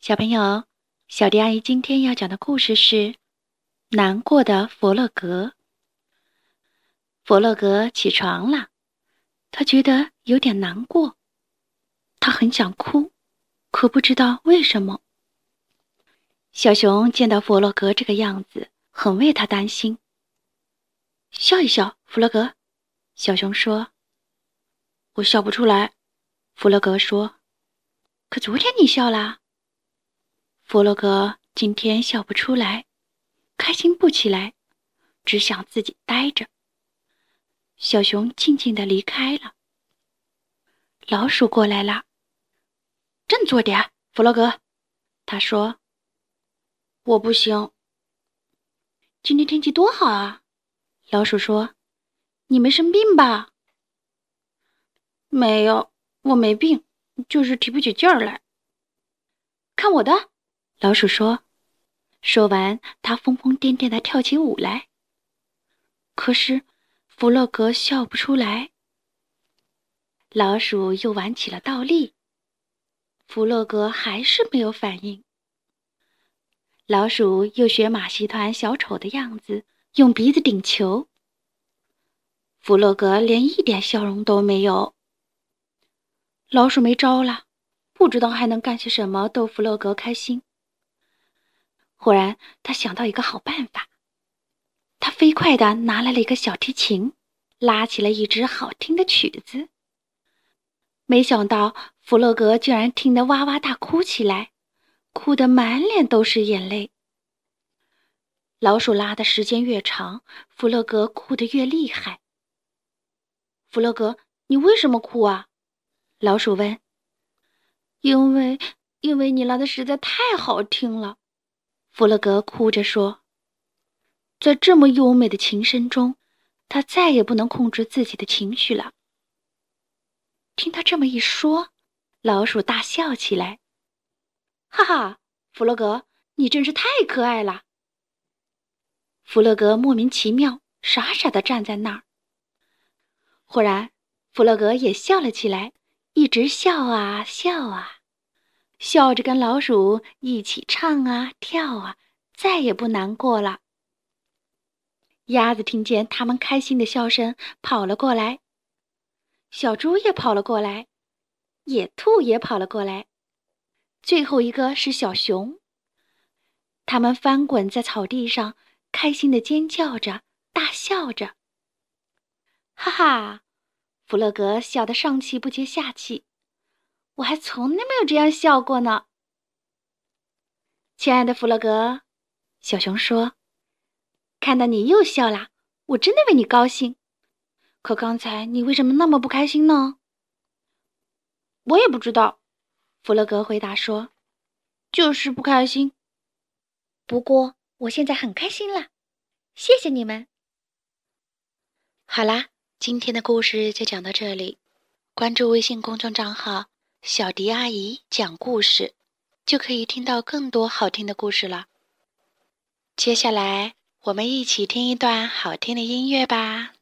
小朋友，小迪阿姨今天要讲的故事是《难过的佛洛格》。佛洛格起床了，他觉得有点难过，他很想哭，可不知道为什么。小熊见到佛洛格这个样子，很为他担心。笑一笑，弗洛格。小熊说：“我笑不出来。”弗洛格说：“可昨天你笑啦。”弗洛格今天笑不出来，开心不起来，只想自己呆着。小熊静静的离开了。老鼠过来了，振作点，弗洛格，他说：“我不行。今天天气多好啊！”老鼠说：“你没生病吧？”“没有，我没病，就是提不起劲儿来。”“看我的！”老鼠说：“说完，它疯疯癫癫地跳起舞来。可是，弗洛格笑不出来。老鼠又玩起了倒立，弗洛格还是没有反应。老鼠又学马戏团小丑的样子，用鼻子顶球。弗洛格连一点笑容都没有。老鼠没招了，不知道还能干些什么逗弗洛格开心。忽然，他想到一个好办法。他飞快地拿来了一个小提琴，拉起了一支好听的曲子。没想到，弗洛格居然听得哇哇大哭起来，哭得满脸都是眼泪。老鼠拉的时间越长，弗洛格哭得越厉害。弗洛格，你为什么哭啊？老鼠问。因为，因为你拉的实在太好听了。弗洛格哭着说：“在这么优美的琴声中，他再也不能控制自己的情绪了。”听他这么一说，老鼠大笑起来：“哈哈，弗洛格，你真是太可爱了！”弗洛格莫名其妙，傻傻的站在那儿。忽然，弗洛格也笑了起来，一直笑啊笑啊。笑着跟老鼠一起唱啊跳啊，再也不难过了。鸭子听见他们开心的笑声，跑了过来；小猪也跑了过来，野兔也跑了过来，最后一个是小熊。他们翻滚在草地上，开心的尖叫着，大笑着。哈哈，弗洛格笑得上气不接下气。我还从来没有这样笑过呢，亲爱的弗洛格，小熊说：“看到你又笑啦，我真的为你高兴。可刚才你为什么那么不开心呢？”我也不知道，弗洛格回答说：“就是不开心。不过我现在很开心了，谢谢你们。”好啦，今天的故事就讲到这里，关注微信公众账号。小迪阿姨讲故事，就可以听到更多好听的故事了。接下来，我们一起听一段好听的音乐吧。